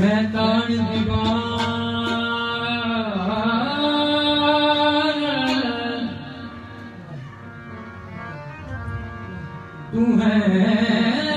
ਮੈਂ ਤਾਣ ਤੂੰ ਹੈ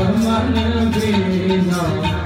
Ramana Vena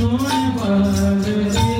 सोन बाल रे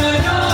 good old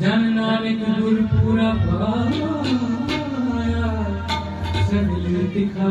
जन नानक गुरपुरा पाया सगली दिखा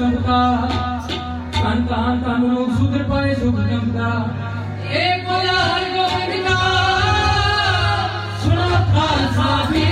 संता तन तन तन रूप सुधर पाए सुख जमता एक बोला हरि गोविंद का सुना था साथी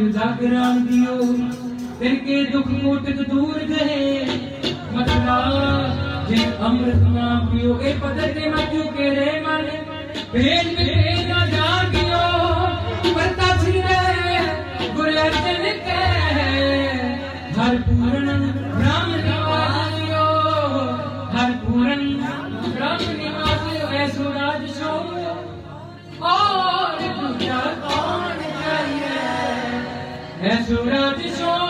ਮਾਰ ਜਾਗਰਾਂ ਦਿਓ ਫਿਰ ਕੇ ਦੁੱਖ ਮੋਟਕ ਦੂਰ ਗਏ ਮਤਨਾ ਜੇ ਅੰਮ੍ਰਿਤ ਨਾ ਪੀਓ ਇਹ ਪਦਰ ਤੇ ਮਾ ਕਿਉ ਕਰੇ ਮਨ ਭੇਦ ਭੇਦ ਨਾ ਜਾਗਿਓ ਪਰਤਾ ਛਿਰੇ ਗੁਰ ਅਰਜਨ ਕਹੇ ਹਰ ਪੂਰਨ Es una visión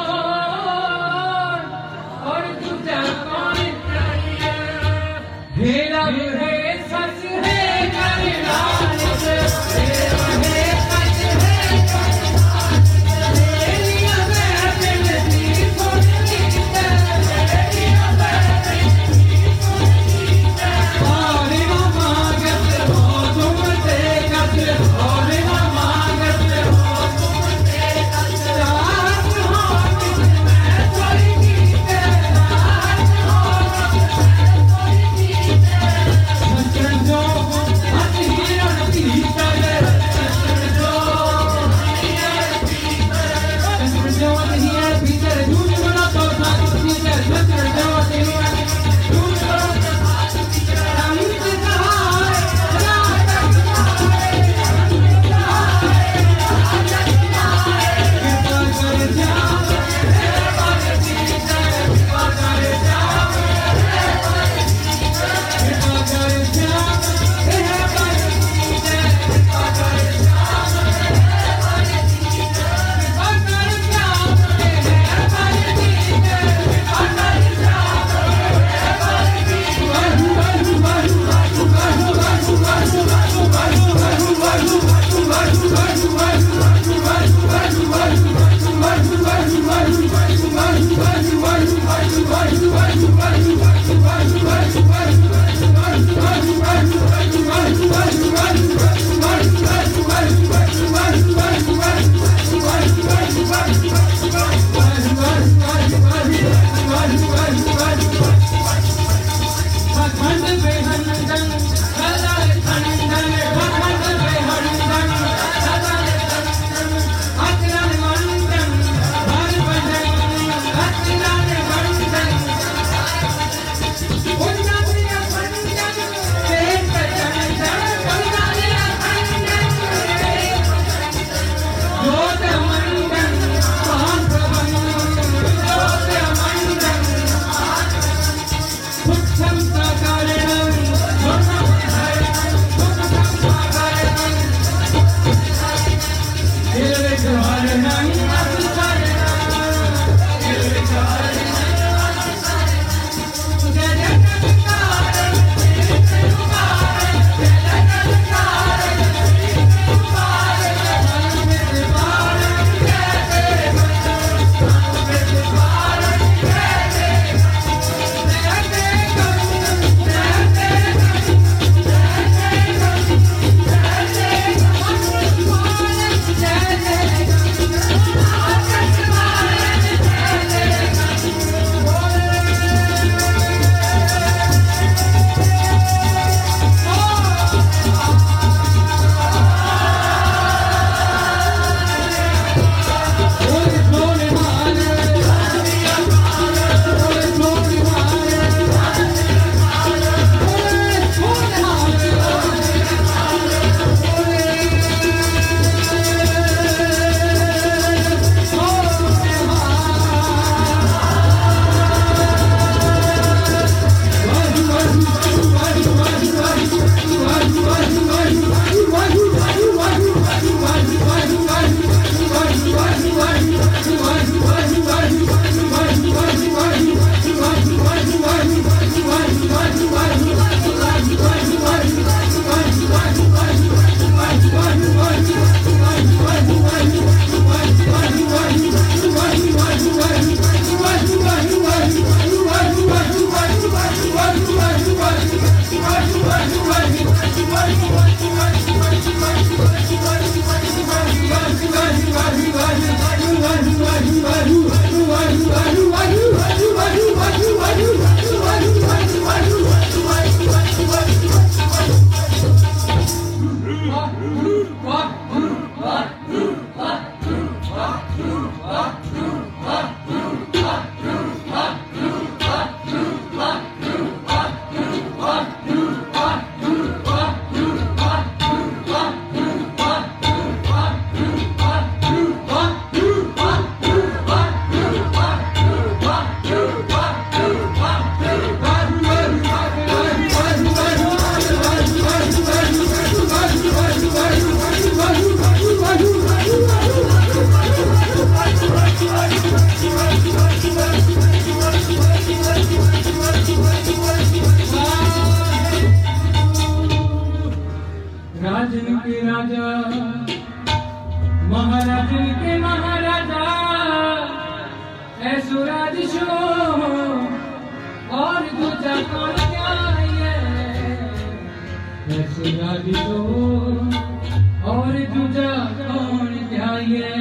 और दूजा कौन ध्याये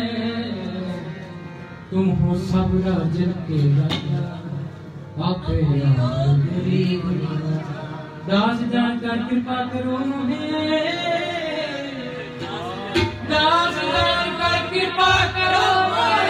तुम हो सब राज के आपे दास जानकर कृपा करो दास जानकर कृपा करो